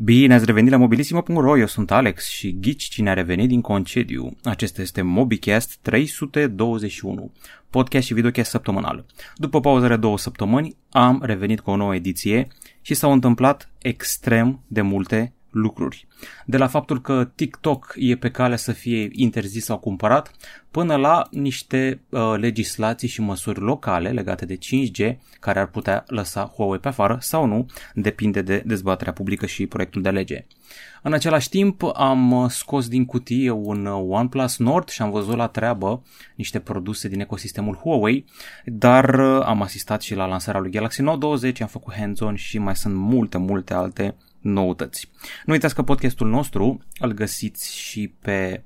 Bine ați revenit la mobilisimo.ro, eu sunt Alex și ghici cine a revenit din concediu. Acesta este MobiCast 321, podcast și videocast săptămânal. După pauză de două săptămâni, am revenit cu o nouă ediție și s-au întâmplat extrem de multe lucruri. De la faptul că TikTok e pe cale să fie interzis sau cumpărat, până la niște uh, legislații și măsuri locale legate de 5G care ar putea lăsa Huawei pe afară sau nu, depinde de dezbaterea publică și proiectul de lege. În același timp am scos din cutie un OnePlus Nord și am văzut la treabă niște produse din ecosistemul Huawei, dar am asistat și la lansarea lui Galaxy Note 20, am făcut hands-on și mai sunt multe, multe alte noutăți. Nu uitați că podcastul nostru îl găsiți și pe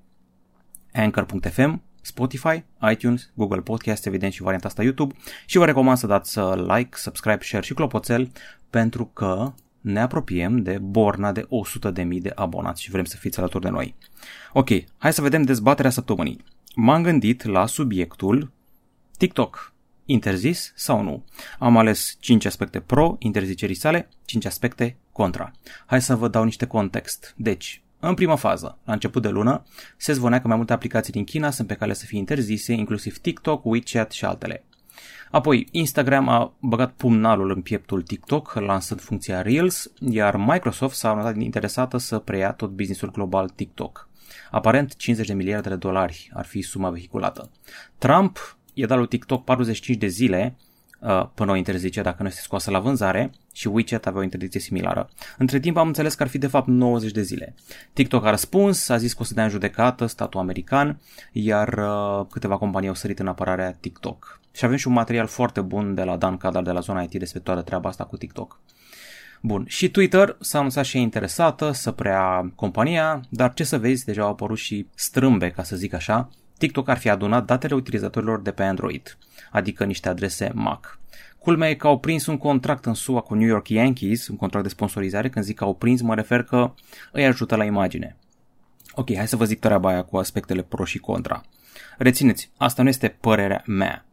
Anchor.fm, Spotify, iTunes, Google Podcast, evident și varianta asta YouTube și vă recomand să dați like, subscribe, share și clopoțel pentru că ne apropiem de borna de 100.000 de abonați și vrem să fiți alături de noi. Ok, hai să vedem dezbaterea săptămânii. M-am gândit la subiectul TikTok. Interzis sau nu? Am ales 5 aspecte pro interzicerii sale, 5 aspecte contra. Hai să vă dau niște context. Deci, în prima fază, la început de lună, se zvonea că mai multe aplicații din China sunt pe cale să fie interzise, inclusiv TikTok, WeChat și altele. Apoi, Instagram a băgat pumnalul în pieptul TikTok, lansând funcția Reels, iar Microsoft s-a arătat interesată să preia tot businessul global TikTok. Aparent, 50 de miliarde de dolari ar fi suma vehiculată. Trump i-a dat lui TikTok 45 de zile uh, până o interzice dacă nu este scoasă la vânzare și WeChat avea o interdicție similară. Între timp am înțeles că ar fi de fapt 90 de zile. TikTok a răspuns, a zis că o să dea în judecată statul american, iar uh, câteva companii au sărit în apărarea TikTok. Și avem și un material foarte bun de la Dan Cadar de la zona IT despre toată treaba asta cu TikTok. Bun, și Twitter s-a anunțat și e interesată să prea compania, dar ce să vezi, deja au apărut și strâmbe, ca să zic așa, TikTok ar fi adunat datele utilizatorilor de pe Android, adică niște adrese MAC. Culmea e că au prins un contract în SUA cu New York Yankees, un contract de sponsorizare, când zic că au prins, mă refer că îi ajută la imagine. Ok, hai să vă zic treaba aia cu aspectele pro și contra. Rețineți, asta nu este părerea mea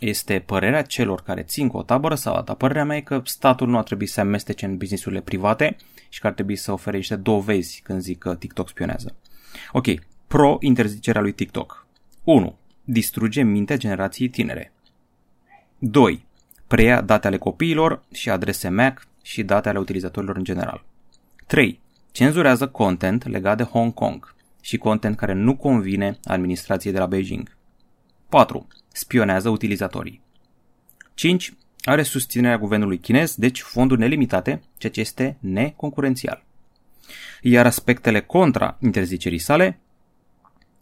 este părerea celor care țin cu o tabără sau alta. Părerea mea e că statul nu ar trebui să amestece în businessurile private și că ar trebui să ofere niște dovezi când zic că TikTok spionează. Ok, pro interzicerea lui TikTok. 1. Distruge mintea generației tinere. 2. Preia date ale copiilor și adrese MAC și date ale utilizatorilor în general. 3. Cenzurează content legat de Hong Kong și content care nu convine administrației de la Beijing. 4 spionează utilizatorii. 5. Are susținerea guvernului chinez, deci fonduri nelimitate, ceea ce este neconcurențial. Iar aspectele contra interzicerii sale,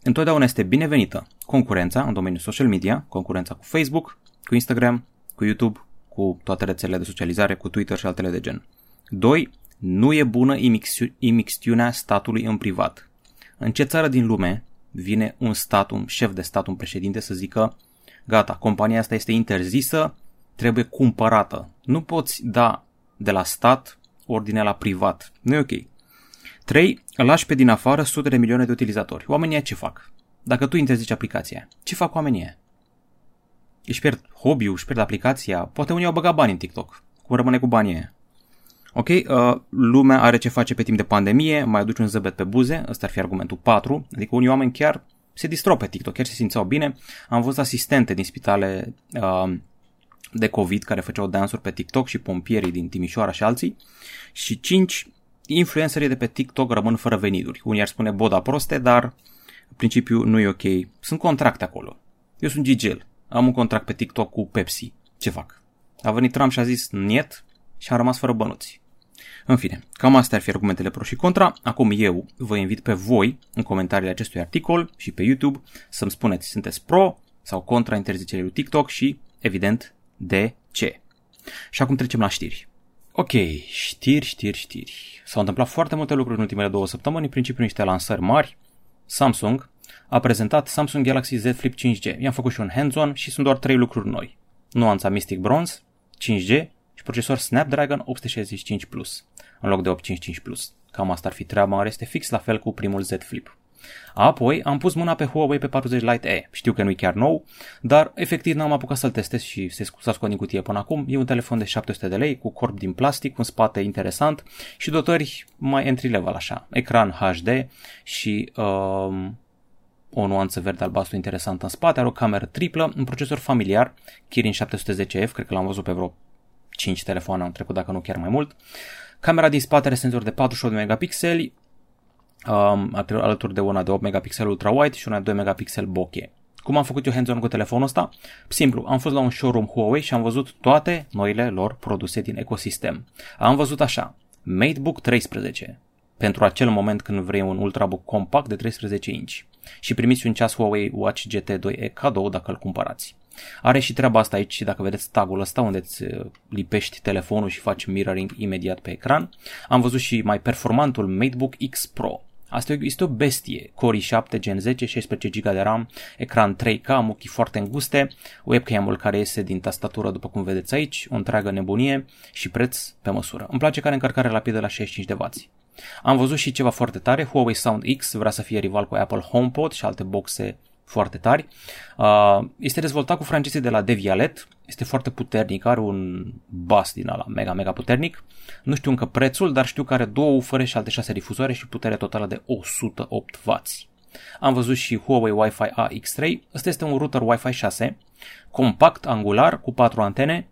întotdeauna este binevenită concurența în domeniul social media, concurența cu Facebook, cu Instagram, cu YouTube, cu toate rețelele de socializare, cu Twitter și altele de gen. 2. Nu e bună imixtiunea statului în privat. În ce țară din lume vine un stat, un șef de stat, un președinte să zică gata, compania asta este interzisă, trebuie cumpărată. Nu poți da de la stat ordine la privat. Nu e ok. 3. Lași pe din afară sute de milioane de utilizatori. Oamenii ce fac? Dacă tu interzici aplicația, ce fac oamenii Își pierd hobby-ul, își pierd aplicația, poate unii au băgat bani în TikTok. Cum rămâne cu banii aia? Ok, uh, lumea are ce face pe timp de pandemie, mai aduce un zăbet pe buze, ăsta ar fi argumentul 4, adică unii oameni chiar se distrau pe TikTok, chiar se simțeau bine. Am văzut asistente din spitale uh, de COVID care făceau dansuri pe TikTok și pompierii din Timișoara și alții. Și 5. Influencerii de pe TikTok rămân fără venituri. Unii ar spune boda proste, dar în principiu nu e ok. Sunt contracte acolo. Eu sunt Gigel. Am un contract pe TikTok cu Pepsi. Ce fac? A venit Trump și a zis niet și am rămas fără bănuți. În fine, cam astea ar fi argumentele pro și contra. Acum eu vă invit pe voi, în comentariile acestui articol și pe YouTube, să-mi spuneți sunteți pro sau contra interzicerii lui TikTok și, evident, de ce. Și acum trecem la știri. Ok, știri, știri, știri. S-au întâmplat foarte multe lucruri în ultimele două săptămâni, în principiu niște lansări mari. Samsung a prezentat Samsung Galaxy Z Flip 5G. I-am făcut și un hands-on și sunt doar trei lucruri noi. Nuanța Mystic Bronze, 5G și procesor Snapdragon 865 Plus în loc de 855 Plus. Cam asta ar fi treaba, mare este fix la fel cu primul Z Flip. Apoi am pus mâna pe Huawei pe 40 Lite E. Știu că nu e chiar nou, dar efectiv n-am apucat să-l testez și să scot din cutie până acum. E un telefon de 700 de lei cu corp din plastic, un spate interesant și dotări mai entry level așa. Ecran HD și um, o nuanță verde-albastru interesantă în spate, are o cameră triplă, un procesor familiar, Kirin 710F, cred că l-am văzut pe vreo 5 telefoane am trecut, dacă nu chiar mai mult. Camera din spate are senzor de 48 de megapixeli, um, alături de una de 8 megapixel ultra-wide și una de 2 megapixel bokeh. Cum am făcut eu hands-on cu telefonul ăsta? Simplu, am fost la un showroom Huawei și am văzut toate noile lor produse din ecosistem. Am văzut așa, MateBook 13, pentru acel moment când vrei un ultrabook compact de 13 inch și primiți un ceas Huawei Watch GT2e cadou dacă îl cumpărați. Are și treaba asta aici, dacă vedeți tagul ăsta unde îți uh, lipești telefonul și faci mirroring imediat pe ecran. Am văzut și mai performantul MateBook X Pro. Asta este o bestie. Core i7 Gen 10, 16 GB de RAM, ecran 3K, muchii foarte înguste, webcam-ul care iese din tastatură după cum vedeți aici, o întreagă nebunie și preț pe măsură. Îmi place care încărcare rapidă la 65 de W. Am văzut și ceva foarte tare, Huawei Sound X vrea să fie rival cu Apple HomePod și alte boxe foarte tari. Uh, este dezvoltat cu francizii de la Devialet, este foarte puternic, are un bas din ala mega, mega puternic. Nu știu încă prețul, dar știu că are două ufere și alte șase difuzoare și putere totală de 108 W. Am văzut și Huawei Wi-Fi AX3. Ăsta este un router Wi-Fi 6, compact, angular, cu 4 antene.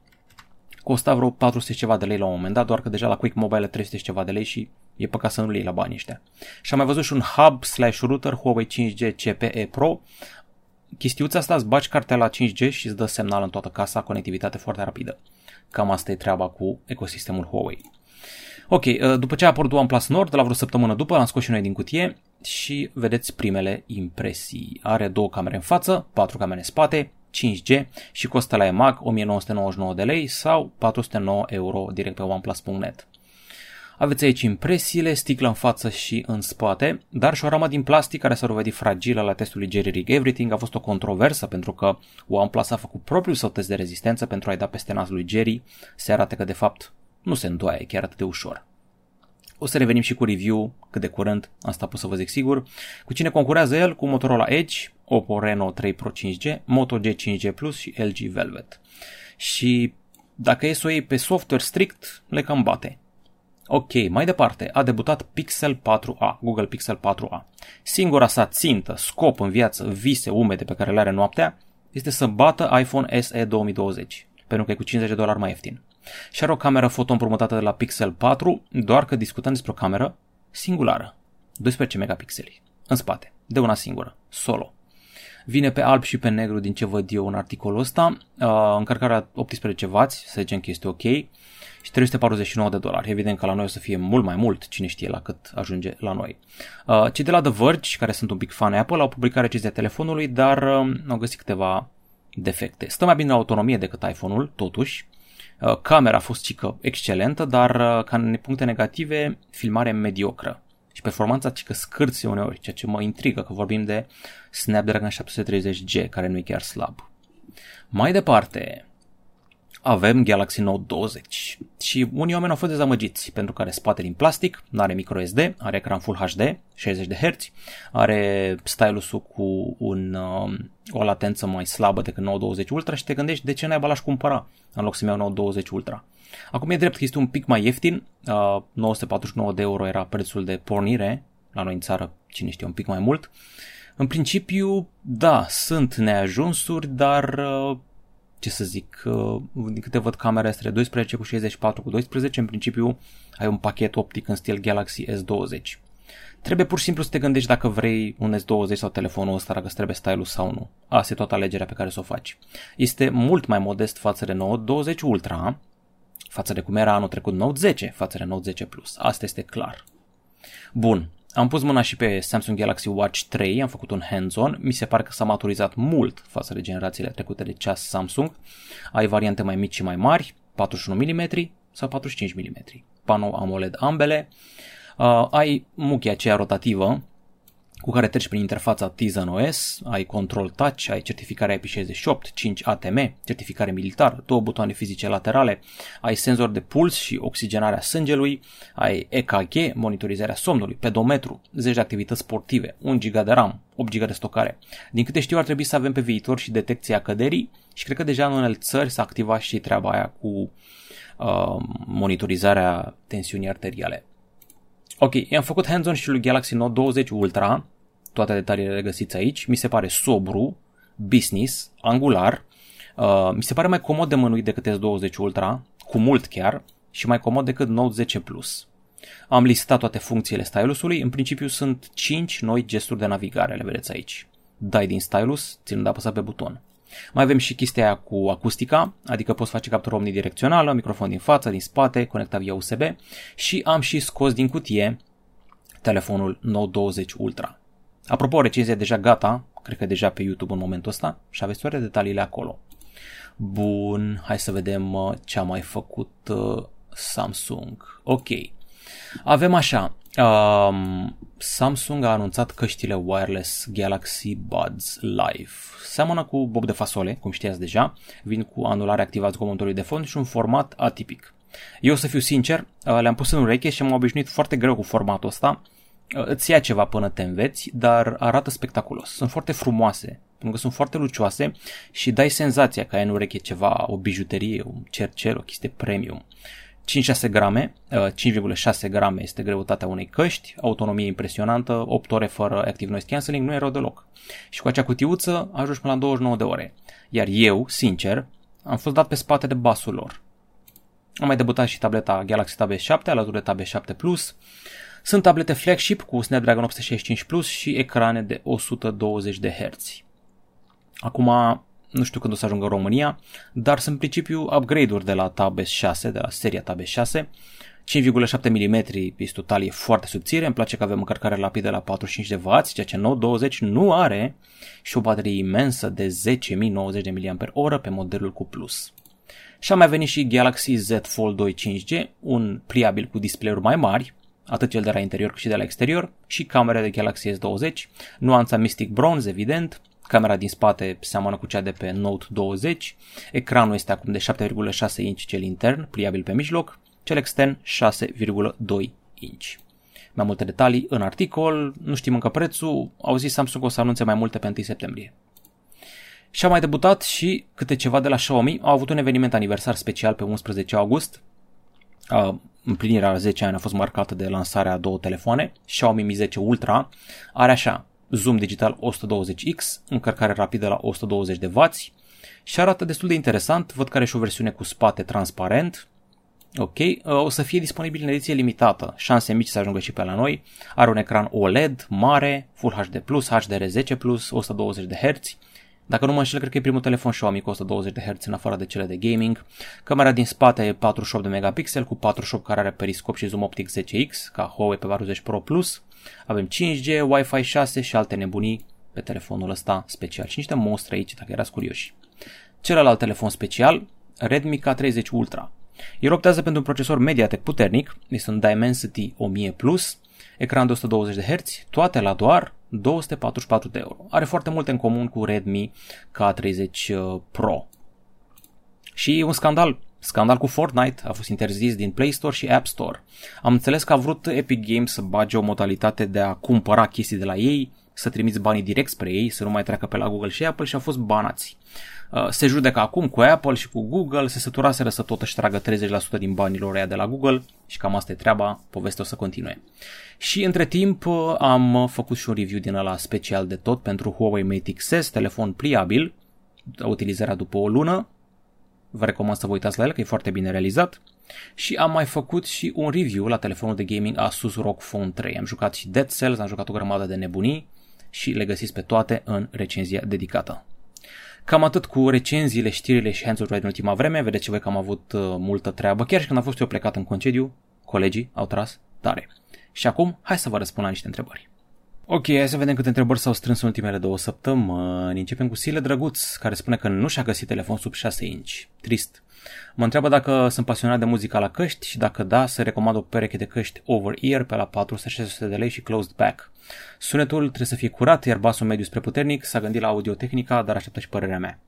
Costa vreo 400 ceva de lei la un moment dat, doar că deja la Quick Mobile 300 ceva de lei și E păcat să nu le iei la bani ăștia. Și am mai văzut și un hub slash router Huawei 5G CPE Pro. Chestiuța asta îți bagi cartea la 5G și îți dă semnal în toată casa, conectivitate foarte rapidă. Cam asta e treaba cu ecosistemul Huawei. Ok, uh, după ce a apărut OnePlus Nord, la vreo săptămână după, l-am scos și noi din cutie și vedeți primele impresii. Are două camere în față, patru camere în spate, 5G și costă la EMAG 1999 de lei sau 409 euro direct pe OnePlus.net. Aveți aici impresiile, sticla în față și în spate, dar și o ramă din plastic care s-a dovedit fragilă la testul lui Jerry Rig Everything. A fost o controversă pentru că OnePlus a făcut propriul său test de rezistență pentru a-i da peste nas lui Jerry. Se arată că de fapt nu se îndoaie chiar atât de ușor. O să revenim și cu review cât de curând, asta pot să vă zic sigur. Cu cine concurează el? Cu Motorola Edge, Oppo Reno 3 Pro 5G, Moto G 5G Plus și LG Velvet. Și dacă e să o iei pe software strict, le cam bate. Ok, mai departe, a debutat Pixel 4a, Google Pixel 4a. Singura sa țintă, scop în viață, vise umede pe care le are noaptea, este să bată iPhone SE 2020, pentru că e cu 50 de dolari mai ieftin. Și are o cameră foto împrumutată de la Pixel 4, doar că discutăm despre o cameră singulară, 12 megapixeli, în spate, de una singură, solo. Vine pe alb și pe negru din ce văd eu în articolul ăsta, uh, încărcarea 18W, să zicem că este ok, și 349 de dolari. Evident că la noi o să fie mult mai mult, cine știe la cât ajunge la noi. Uh, cei de la The Verge, care sunt un big fan Apple, au publicat recenzia telefonului, dar uh, au găsit câteva defecte. Stă mai bine la autonomie decât iPhone-ul, totuși. Uh, camera a fost cică excelentă, dar uh, ca puncte negative, filmare mediocră. Și performanța cică scârție uneori, ceea ce mă intrigă că vorbim de Snapdragon 730G, care nu e chiar slab. Mai departe, avem Galaxy Note 20 și unii oameni au fost dezamăgiți pentru că are spate din plastic, nu are microSD, are ecran Full HD, 60 de Hz, are stylusul cu un, uh, o latență mai slabă decât Note 20 Ultra și te gândești de ce n-ai l-aș cumpăra în loc să-mi iau Note 20 Ultra. Acum e drept că este un pic mai ieftin, uh, 949 de euro era prețul de pornire, la noi în țară cine știe un pic mai mult. În principiu, da, sunt neajunsuri, dar uh, ce să zic, uh, din câte văd camera este 12 cu 64 cu 12, în principiu ai un pachet optic în stil Galaxy S20. Trebuie pur și simplu să te gândești dacă vrei un S20 sau telefonul ăsta, dacă îți trebuie stylus sau nu. Asta e toată alegerea pe care să o faci. Este mult mai modest față de Note 20 Ultra, față de cum era anul trecut Note 10, față de Note 10 Plus. Asta este clar. Bun, am pus mâna și pe Samsung Galaxy Watch 3, am făcut un hands-on, mi se pare că s-a maturizat mult față de generațiile trecute de ceas Samsung. Ai variante mai mici și mai mari, 41 mm sau 45 mm. Panou AMOLED ambele. Uh, ai muchia aceea rotativă cu care treci prin interfața Tizen OS, ai control touch, ai certificare IP68, 5 ATM, certificare militară, două butoane fizice laterale, ai senzor de puls și oxigenarea sângelui, ai EKG, monitorizarea somnului, pedometru, 10 de activități sportive, 1 GB de RAM, 8 GB de stocare. Din câte știu ar trebui să avem pe viitor și detecția căderii și cred că deja în unele țări s-a activat și treaba aia cu uh, monitorizarea tensiunii arteriale. Ok, i-am făcut hands-on și lui Galaxy Note 20 Ultra, toate detaliile le găsiți aici, mi se pare sobru, business, angular, uh, mi se pare mai comod de mânuit decât S20 Ultra, cu mult chiar, și mai comod decât Note 10 Plus. Am listat toate funcțiile stylusului, în principiu sunt 5 noi gesturi de navigare, le vedeți aici. Dai din stylus, ținând apăsat pe buton. Mai avem și chestia aia cu acustica, adică poți face captură omnidirecțională, microfon din față, din spate, conectat via USB și am și scos din cutie telefonul Note 20 Ultra. Apropo, recenzia e deja gata, cred că deja pe YouTube în momentul ăsta și aveți toate detaliile acolo. Bun, hai să vedem uh, ce a mai făcut uh, Samsung. Ok. Avem așa, um, Samsung a anunțat căștile wireless Galaxy Buds Live. Seamănă cu bob de fasole, cum știați deja, vin cu anulare activat zgomotului de fond și un format atipic. Eu o să fiu sincer, uh, le-am pus în ureche și m-am obișnuit foarte greu cu formatul ăsta. Uh, îți ia ceva până te înveți, dar arată spectaculos. Sunt foarte frumoase, pentru că sunt foarte lucioase și dai senzația că ai în ureche ceva, o bijuterie, un cercel, o chestie premium. 5-6 grame, 5,6 uh, grame este greutatea unei căști, autonomie impresionantă, 8 ore fără active noise cancelling, nu e rău deloc. Și cu acea cutiuță ajungi până la 29 de ore. Iar eu, sincer, am fost dat pe spate de basul lor. Am mai debutat și tableta Galaxy Tab S7 alături de Tab S7 Plus. Sunt tablete flagship cu Snapdragon 865 Plus și ecrane de 120 de Hz. Acum, nu știu când o să ajungă în România, dar sunt în principiu upgrade-uri de la Tab S6, de la seria Tab S6. 5,7 mm pis total e foarte subțire, îmi place că avem încărcare rapidă la 45 de W, ceea ce Note 20 nu are și o baterie imensă de 10.090 de mAh pe modelul cu Plus. Și a mai venit și Galaxy Z Fold 2 5G, un pliabil cu display-uri mai mari, atât cel de la interior cât și de la exterior, și camera de Galaxy S20, nuanța Mystic Bronze, evident, camera din spate seamănă cu cea de pe Note 20, ecranul este acum de 7,6 inch cel intern, pliabil pe mijloc, cel extern 6,2 inch. Mai multe detalii în articol, nu știm încă prețul, au zis Samsung o să anunțe mai multe pe 1 septembrie. Și a mai debutat și câte ceva de la Xiaomi, au avut un eveniment aniversar special pe 11 august, împlinirea la 10 ani a fost marcată de lansarea a două telefoane, Xiaomi Mi 10 Ultra. Are așa, zoom digital 120x, încărcare rapidă la 120 de W și arată destul de interesant, văd că are și o versiune cu spate transparent, Ok, o să fie disponibil în ediție limitată, șanse mici să ajungă și pe la noi. Are un ecran OLED mare, Full HD+, HDR10+, 120 de Hz, dacă nu mă înșel, cred că e primul telefon Xiaomi cu 120 de Hz în afară de cele de gaming. Camera din spate e 48 de megapixel cu 48 care are periscop și zoom optic 10x ca Huawei pe 40 Pro Plus. Avem 5G, Wi-Fi 6 și alte nebunii pe telefonul ăsta special și niște monstre aici dacă erați curioși. Celălalt telefon special, Redmi K30 Ultra. El optează pentru un procesor Mediatek puternic, este un Dimensity 1000 Plus, ecran de 120 de Hz, toate la doar 244 de euro. Are foarte multe în comun cu Redmi K30 uh, Pro. Și un scandal, scandal cu Fortnite, a fost interzis din Play Store și App Store. Am înțeles că a vrut Epic Games să bage o modalitate de a cumpăra chestii de la ei, să trimiți banii direct spre ei, să nu mai treacă pe la Google și Apple și au fost banați. Uh, se judecă acum cu Apple și cu Google, se săturaseră să tot își tragă 30% din banii lor de la Google și cam asta e treaba, povestea o să continue. Și între timp uh, am făcut și un review din ăla special de tot pentru Huawei Mate XS, telefon pliabil, utilizarea după o lună, vă recomand să vă uitați la el că e foarte bine realizat. Și am mai făcut și un review la telefonul de gaming Asus ROG Phone 3. Am jucat și Dead Cells, am jucat o grămadă de nebunii și le găsiți pe toate în recenzia dedicată. Cam atât cu recenziile, știrile și hands din ultima vreme. Vedeți și voi că am avut uh, multă treabă. Chiar și când am fost eu plecat în concediu, colegii au tras tare. Și acum, hai să vă răspund la niște întrebări. Ok, hai să vedem câte întrebări s-au strâns în ultimele două săptămâni. Începem cu Sile Drăguț, care spune că nu și-a găsit telefon sub 6 inch. Trist. Mă întreabă dacă sunt pasionat de muzica la căști și dacă da, să recomand o pereche de căști over-ear pe la 400-600 de lei și closed back. Sunetul trebuie să fie curat, iar basul mediu spre puternic, s-a gândit la audiotehnica, dar așteptă și părerea mea.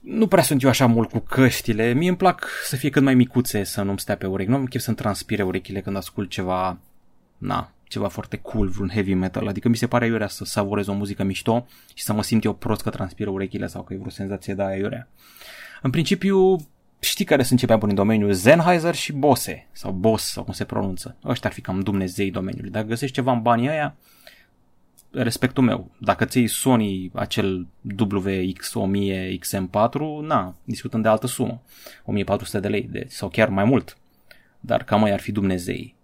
Nu prea sunt eu așa mult cu căștile, mie îmi plac să fie cât mai micuțe, să nu-mi stea pe urechi, nu am chef să-mi transpire urechile când ascult ceva, na, ceva foarte cool, vreun heavy metal, adică mi se pare iurea să savurez o muzică mișto și să mă simt eu prost că transpiră urechile sau că e vreo senzație de aia iurea. În principiu, știi care sunt cei mai buni în domeniu? Sennheiser și Bose, sau Boss, sau cum se pronunță. Ăștia ar fi cam Dumnezei domeniului. Dacă găsești ceva în banii aia, respectul meu. Dacă ții Sony acel WX1000 XM4, na, discutăm de altă sumă. 1400 de lei de, sau chiar mai mult. Dar cam mai ar fi Dumnezei.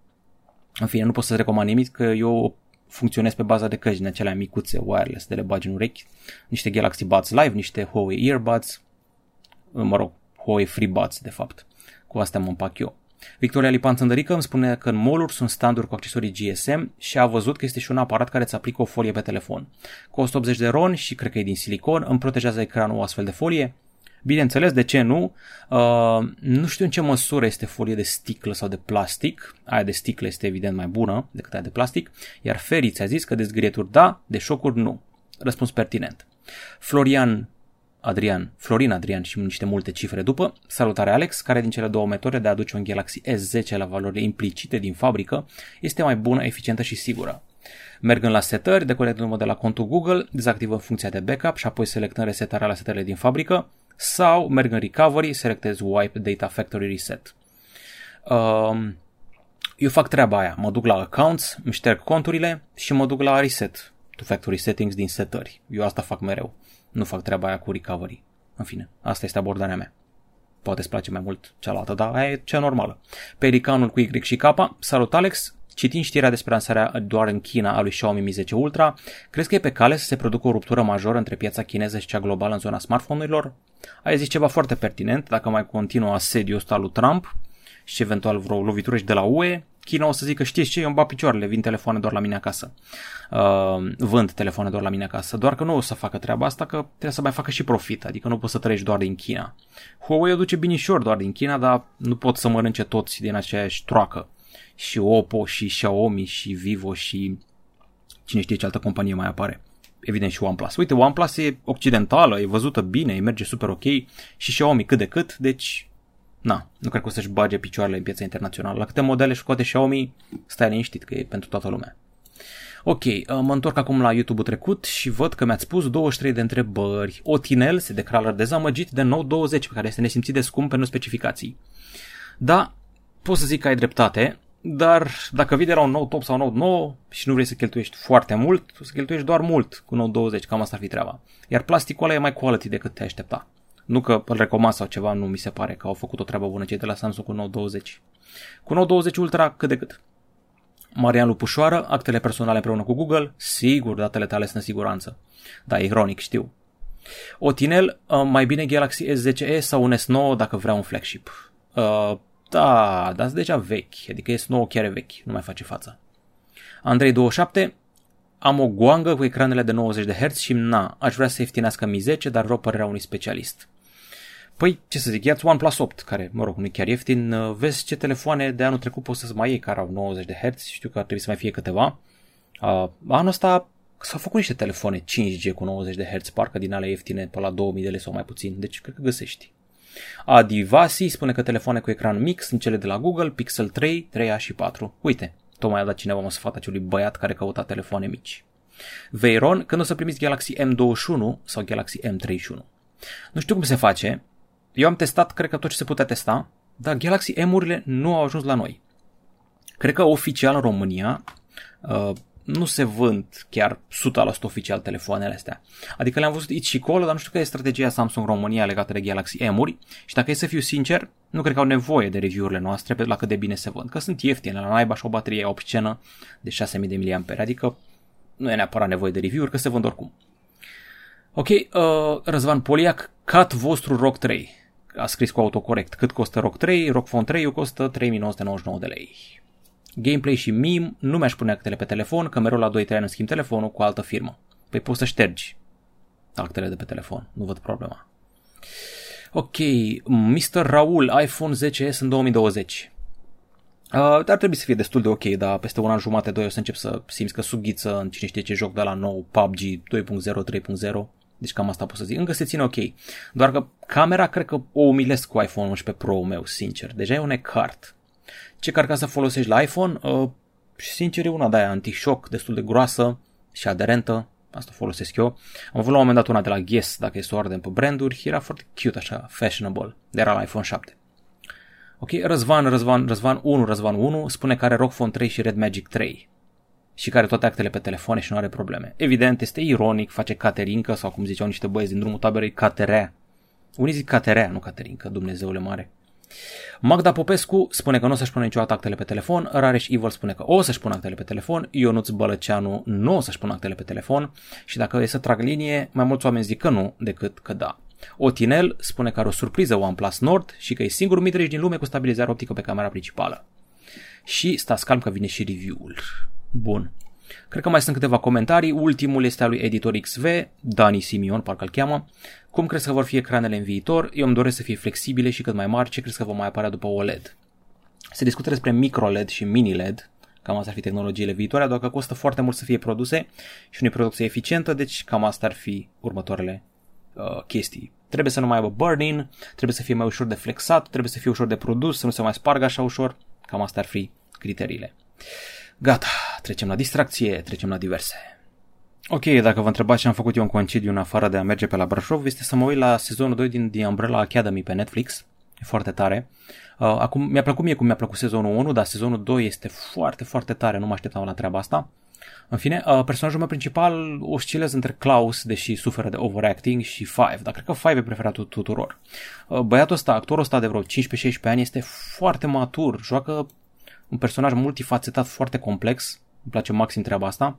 În fine, nu pot să recomand nimic că eu funcționez pe baza de căști din acelea micuțe wireless de le bagi în urechi, niște Galaxy Buds Live, niște Huawei Earbuds, mă rog, Huawei FreeBuds de fapt. Cu astea mă împac eu. Victoria Lipan Țândărică îmi spune că în mall sunt standuri cu accesorii GSM și a văzut că este și un aparat care îți aplică o folie pe telefon. Costă 80 de ron și cred că e din silicon, îmi protejează ecranul o astfel de folie. Bineînțeles, de ce nu? Uh, nu știu în ce măsură este folie de sticlă sau de plastic. Aia de sticlă este evident mai bună decât aia de plastic. Iar Ferry ți-a zis că de zgrieturi da, de șocuri nu. Răspuns pertinent. Florian Adrian, Florin Adrian și niște multe cifre după. Salutare Alex, care din cele două metode de a aduce un Galaxy S10 la valorile implicite din fabrică este mai bună, eficientă și sigură. Mergând la setări, deconectându-mă de la contul Google, dezactivăm funcția de backup și apoi selectăm resetarea la setările din fabrică sau merg în recovery, selectez wipe data factory reset. Um, eu fac treaba aia, mă duc la accounts, îmi șterg conturile și mă duc la reset to factory settings din setări. Eu asta fac mereu. Nu fac treaba aia cu recovery. În fine, asta este abordarea mea. Poate îți place mai mult cealaltă, dar aia e cea normală. Pelicanul cu Y și K. Salut Alex, Citind știrea despre lansarea doar în China a lui Xiaomi Mi 10 Ultra, crezi că e pe cale să se producă o ruptură majoră între piața chineză și cea globală în zona smartphone-urilor? Ai zis ceva foarte pertinent, dacă mai continuă asediul ăsta lui Trump și eventual vreo lovitură și de la UE, China o să zică, știți ce, eu îmi bat picioarele, vin telefoane doar la mine acasă. Uh, vând telefoane doar la mine acasă. Doar că nu o să facă treaba asta, că trebuie să mai facă și profit, adică nu poți să trăiești doar din China. Huawei o duce binișor doar din China, dar nu pot să mănânce toți din aceeași troacă. Și Oppo, și Xiaomi, și Vivo, și cine știe ce altă companie mai apare. Evident și OnePlus. Uite, OnePlus e occidentală, e văzută bine, îi merge super ok și Xiaomi cât de cât, deci na, nu cred că o să-și bage picioarele în piața internațională. La câte modele și scoate Xiaomi, stai liniștit că e pentru toată lumea. Ok, uh, mă întorc acum la YouTube-ul trecut și văd că mi-ați pus 23 de întrebări. Otinel se declară dezamăgit de Note 20, pe care este nesimțit de scump pentru specificații. Da, pot să zic că ai dreptate, dar dacă vii de la un Note 8 sau Note 9 și nu vrei să cheltuiești foarte mult, o să cheltuiești doar mult cu Note 20, cam asta ar fi treaba. Iar plasticul ăla e mai quality decât te aștepta. Nu că îl recomand sau ceva, nu mi se pare că au făcut o treabă bună cei de la Samsung cu Note 20. Cu Note 20 Ultra cât de cât. Marian Lupușoară, actele personale împreună cu Google, sigur, datele tale sunt în siguranță. Da, ironic, știu. Otinel, uh, mai bine Galaxy S10e sau un S9 dacă vrea un flagship. Uh, da, dar deja vechi, adică S9 chiar e vechi, nu mai face față. Andrei 27, am o goangă cu ecranele de 90 de Hz și na, aș vrea să ieftinească Mi 10, dar vreau părerea unui specialist. Păi, ce să zic, ia-ți OnePlus 8, care, mă rog, nu e chiar ieftin, uh, vezi ce telefoane de anul trecut poți să-ți mai iei care au 90 de Hz, știu că ar trebui să mai fie câteva. Uh, anul ăsta s-au făcut niște telefoane 5G cu 90 de Hz, parcă din ale ieftine pe la 2000 de lei sau mai puțin, deci cred că găsești. Adivasi spune că telefoane cu ecran mic sunt cele de la Google, Pixel 3, 3A și 4. Uite, tocmai a dat cineva o sfat acelui băiat care căuta telefoane mici. Veyron, când o să primiți Galaxy M21 sau Galaxy M31. Nu știu cum se face, eu am testat, cred că tot ce se putea testa, dar Galaxy M-urile nu au ajuns la noi. Cred că oficial în România uh, nu se vând chiar 100% oficial telefoanele astea. Adică le-am văzut aici și acolo, dar nu știu care e strategia Samsung România legată de Galaxy M-uri și dacă e să fiu sincer, nu cred că au nevoie de review-urile noastre pe la cât de bine se vând, că sunt ieftine, la naiba și o baterie obscenă de 6000 de mAh, adică nu e neapărat nevoie de review-uri, că se vând oricum. Ok, uh, Răzvan Poliac, cat vostru ROG 3. A scris cu autocorect cât costă ROG 3, ROG Phone 3 costă 3999 de lei. Gameplay și meme, nu mi-aș pune actele pe telefon, că mereu la 2-3 ani schimb telefonul cu altă firmă. Păi poți să ștergi actele de pe telefon, nu văd problema. Ok, Mr. Raul, iPhone 10s în 2020. Uh, ar trebui să fie destul de ok, dar peste un an jumate, doi o să încep să simți că sughiță în cine știe ce joc de la nou, PUBG 2.0, 3.0. Deci cam asta pot să zic. Încă se ține ok. Doar că camera cred că o umilesc cu iPhone 11 Pro meu, sincer. Deja e un ecart. Ce ca să folosești la iPhone? Uh, sincer e una de aia anti-shock, destul de groasă și aderentă. Asta folosesc eu. Am avut la un moment dat una de la Guess, dacă este o ordine pe branduri. Era foarte cute, așa, fashionable. De era la iPhone 7. Ok, Răzvan, Răzvan, Răzvan 1, Răzvan 1 spune că are ROG Phone 3 și Red Magic 3 și care toate actele pe telefoane și nu are probleme. Evident, este ironic, face caterincă sau cum ziceau niște băieți din drumul taberei, caterea. Unii zic caterea, nu caterincă, Dumnezeule mare. Magda Popescu spune că nu o să-și pună niciodată actele pe telefon, Rareș Evil spune că o să-și pună actele pe telefon, Ionuț Bălăceanu nu o să-și pună actele pe telefon și dacă e să trag linie, mai mulți oameni zic că nu decât că da. Otinel spune că are o surpriză OnePlus Nord și că e singurul midrange din lume cu stabilizare optică pe camera principală. Și stați calm că vine și review-ul. Bun. Cred că mai sunt câteva comentarii. Ultimul este al lui Editor XV, Dani Simion, parcă îl cheamă. Cum crezi că vor fi ecranele în viitor? Eu îmi doresc să fie flexibile și cât mai mari. Ce crezi că vor mai apărea după OLED? Se discută despre micro-LED și mini-LED, cam asta ar fi tehnologiile viitoare, doar că costă foarte mult să fie produse și nu e producție eficientă, deci cam asta ar fi următoarele uh, chestii. Trebuie să nu mai aibă burn-in, trebuie să fie mai ușor de flexat, trebuie să fie ușor de produs, să nu se mai spargă așa ușor, cam asta ar fi criteriile. Gata, trecem la distracție, trecem la diverse. Ok, dacă vă întrebați ce am făcut eu în concediu în afară de a merge pe la Brașov, este să mă uit la sezonul 2 din The Umbrella Academy pe Netflix. E foarte tare. Uh, acum, mi-a plăcut mie cum mi-a plăcut sezonul 1, dar sezonul 2 este foarte, foarte tare, nu mă așteptam la treaba asta. În fine, uh, personajul meu principal oscilează între Klaus, deși suferă de overacting, și Five, dar cred că Five e preferatul tuturor. Uh, băiatul ăsta, actorul ăsta de vreo 15-16 ani, este foarte matur, joacă un personaj multifacetat foarte complex, îmi place maxim treaba asta.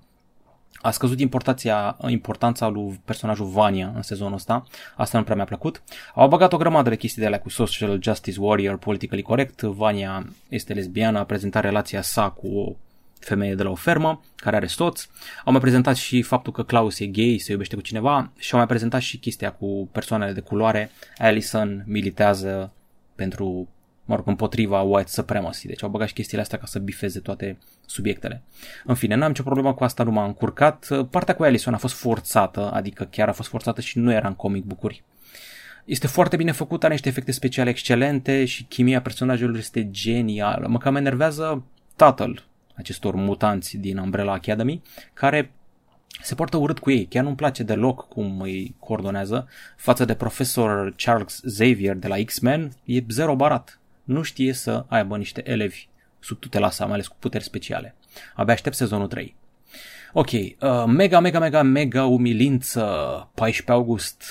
A scăzut importanța, importanța lui personajul Vania în sezonul ăsta, asta nu prea mi-a plăcut. Au băgat o grămadă de chestii de alea cu social justice warrior, politically correct. Vania este lesbiană, a prezentat relația sa cu o femeie de la o fermă care are soț. Au mai prezentat și faptul că Klaus e gay, se iubește cu cineva și au mai prezentat și chestia cu persoanele de culoare. Allison militează pentru mă rog, împotriva white supremacy. Deci au băgat și chestiile astea ca să bifeze toate subiectele. În fine, n-am nicio problemă cu asta, nu m-a încurcat. Partea cu Alison a fost forțată, adică chiar a fost forțată și nu era în comic bucuri. Este foarte bine făcută, are niște efecte speciale excelente și chimia personajelor este genială. Mă cam enervează tatăl acestor mutanți din Umbrella Academy, care se poartă urât cu ei. Chiar nu-mi place deloc cum îi coordonează. Față de profesor Charles Xavier de la X-Men, e zero barat nu știe să aibă niște elevi sub tutela sa, mai ales cu puteri speciale. Abia aștept sezonul 3. Ok, uh, mega, mega, mega, mega umilință, 14 august,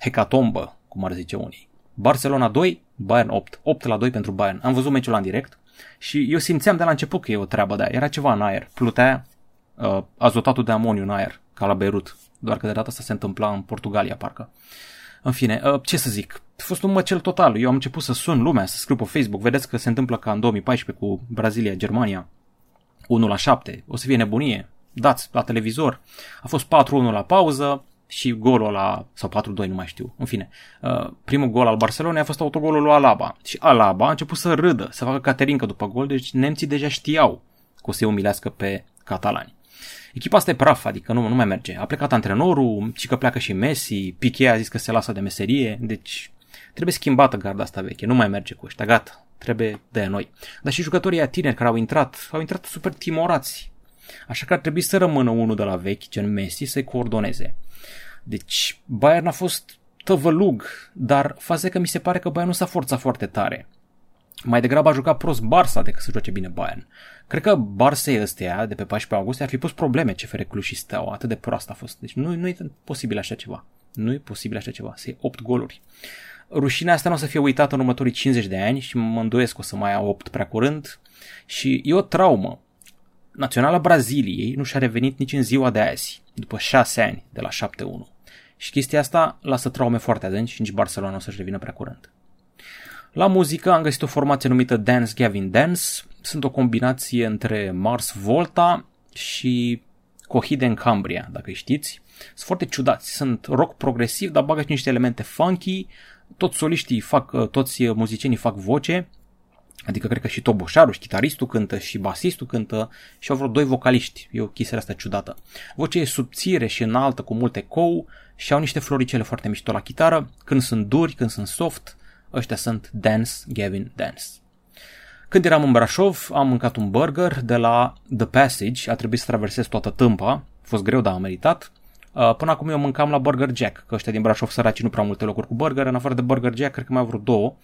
hecatombă, cum ar zice unii. Barcelona 2, Bayern 8, 8 la 2 pentru Bayern. Am văzut meciul în direct și eu simțeam de la început că e o treabă de aia. Era ceva în aer, plutea uh, azotatul de amoniu în aer, ca la Beirut, doar că de data asta se întâmpla în Portugalia, parcă. În fine, uh, ce să zic, a fost un măcel total. Eu am început să sun lumea, să scriu pe Facebook. Vedeți că se întâmplă ca în 2014 cu Brazilia, Germania. 1 la 7. O să fie nebunie. Dați la televizor. A fost 4-1 la pauză și golul la, sau 4-2, nu mai știu. În fine, uh, primul gol al Barcelonei a fost autogolul lui Alaba. Și Alaba a început să râdă, să facă caterincă după gol, deci nemții deja știau că o să-i umilească pe catalani. Echipa asta e praf, adică nu, nu mai merge. A plecat antrenorul, și că pleacă și Messi, Piqué a zis că se lasă de meserie, deci trebuie schimbată garda asta veche, nu mai merge cu ăștia, gata, trebuie de noi. Dar și jucătorii tineri care au intrat, au intrat super timorați. Așa că ar trebui să rămână unul de la vechi, gen Messi, să-i coordoneze. Deci Bayern a fost tăvălug, dar faza că mi se pare că Bayern nu s-a forțat foarte tare. Mai degrabă a jucat prost Barça decât să joace bine Bayern. Cred că Barça ăstea de pe 14 august ar fi pus probleme CFR Cluj și Steaua, atât de prost a fost. Deci nu, nu e posibil așa ceva. Nu e posibil așa ceva, să 8 goluri. Rușinea asta nu o să fie uitată în următorii 50 de ani și mă îndoiesc că o să mai ia 8 prea curând. Și e o traumă. Naționala Braziliei nu și-a revenit nici în ziua de azi, după 6 ani de la 7-1. Și chestia asta lasă traume foarte adânci și nici Barcelona nu o să-și revină prea curând. La muzică am găsit o formație numită Dance Gavin Dance. Sunt o combinație între Mars Volta și Cohide în Cambria, dacă știți. Sunt foarte ciudați, sunt rock progresiv, dar bagă și niște elemente funky, toți soliștii fac, toți muzicienii fac voce, adică cred că și Toboșaru, și chitaristul cântă, și basistul cântă, și au vreo doi vocaliști, e o chestie asta ciudată. Vocea e subțire și înaltă, cu multe cou, și au niște floricele foarte mișto la chitară, când sunt duri, când sunt soft, ăștia sunt Dance, Gavin Dance. Când eram în Brașov, am mâncat un burger de la The Passage, a trebuit să traversez toată tâmpa, a fost greu, dar a meritat. Uh, până acum eu mâncam la Burger Jack, că ăștia din Brașov săraci nu prea multe locuri cu burger, în afară de Burger Jack cred că mai au vreo două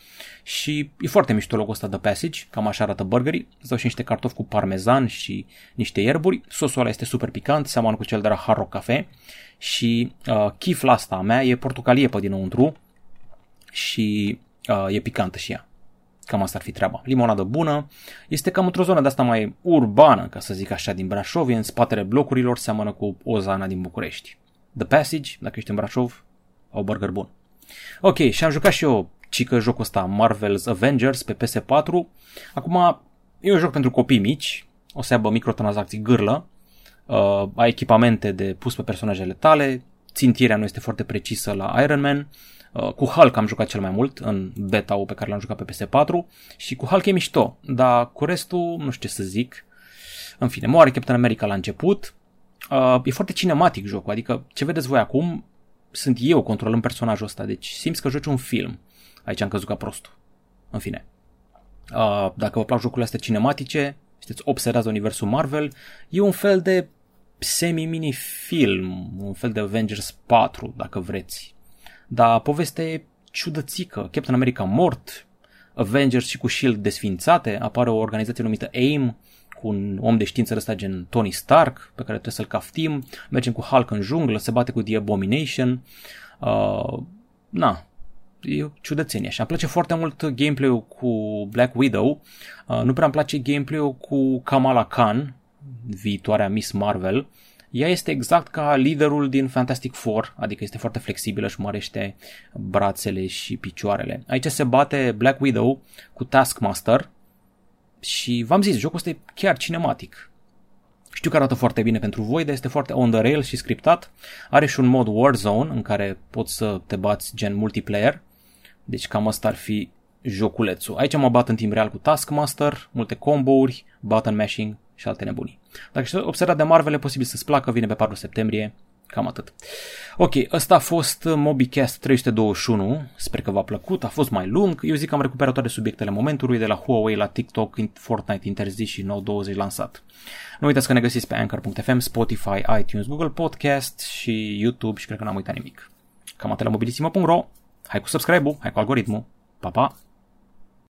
și e foarte mișto locul ăsta de Passage, cam așa arată burgerii, îți dau și niște cartofi cu parmezan și niște ierburi, sosul ăla este super picant, seamănă cu cel de la Hard Rock Cafe și uh, chifla asta a mea e portocalie pe dinăuntru și uh, e picantă și ea. Cam asta ar fi treaba. Limonadă bună. Este cam într-o zonă de asta mai urbană, ca să zic așa, din Brașov. E în spatele blocurilor, seamănă cu Ozana din București. The Passage, dacă ești în Brașov, au burger bun. Ok, și am jucat și eu cică jocul ăsta Marvel's Avengers pe PS4. Acum e un joc pentru copii mici, o să aibă microtransacții gârlă, uh, ai echipamente de pus pe personajele tale, țintirea nu este foarte precisă la Iron Man, uh, cu Hulk am jucat cel mai mult în beta-ul pe care l-am jucat pe PS4 și cu Hulk e mișto, dar cu restul nu știu ce să zic. În fine, moare Captain America la început, uh, e foarte cinematic jocul, adică ce vedeți voi acum sunt eu controlând personajul ăsta, deci simți că joci un film. Aici am căzut ca prostul. În fine. Uh, dacă vă plac jocurile astea cinematice, sunteți obsedați de universul Marvel, e un fel de semi-mini film, un fel de Avengers 4, dacă vreți. Dar povestea e ciudățică. Captain America mort, Avengers și cu Shield desfințate, apare o organizație numită AIM, cu un om de știință ăsta gen Tony Stark, pe care trebuie să-l caftim, mergem cu Hulk în junglă, se bate cu The Abomination, uh, na, e o ciudățenie și îmi place foarte mult gameplay-ul cu Black Widow, uh, nu prea îmi place gameplay-ul cu Kamala Khan, viitoarea Miss Marvel, ea este exact ca liderul din Fantastic Four, adică este foarte flexibilă și mărește brațele și picioarele. Aici se bate Black Widow cu Taskmaster și v-am zis, jocul ăsta e chiar cinematic. Știu că arată foarte bine pentru voi, dar este foarte on the rail și scriptat. Are și un mod Warzone în care poți să te bați gen multiplayer. Deci cam asta ar fi joculețul. Aici mă bat în timp real cu Taskmaster, multe combo-uri, button mashing și alte nebunii. Dacă știți observat de Marvel, e posibil să-ți placă, vine pe 4 septembrie, cam atât. Ok, ăsta a fost MobiCast 321, sper că v-a plăcut, a fost mai lung, eu zic că am recuperat toate subiectele momentului, de la Huawei la TikTok, Fortnite interzis și Nou 20 lansat. Nu uitați că ne găsiți pe Anchor.fm, Spotify, iTunes, Google Podcast și YouTube și cred că n-am uitat nimic. Cam atât la mobilisimo.ro, hai cu subscribe-ul, hai cu algoritmul, pa, pa!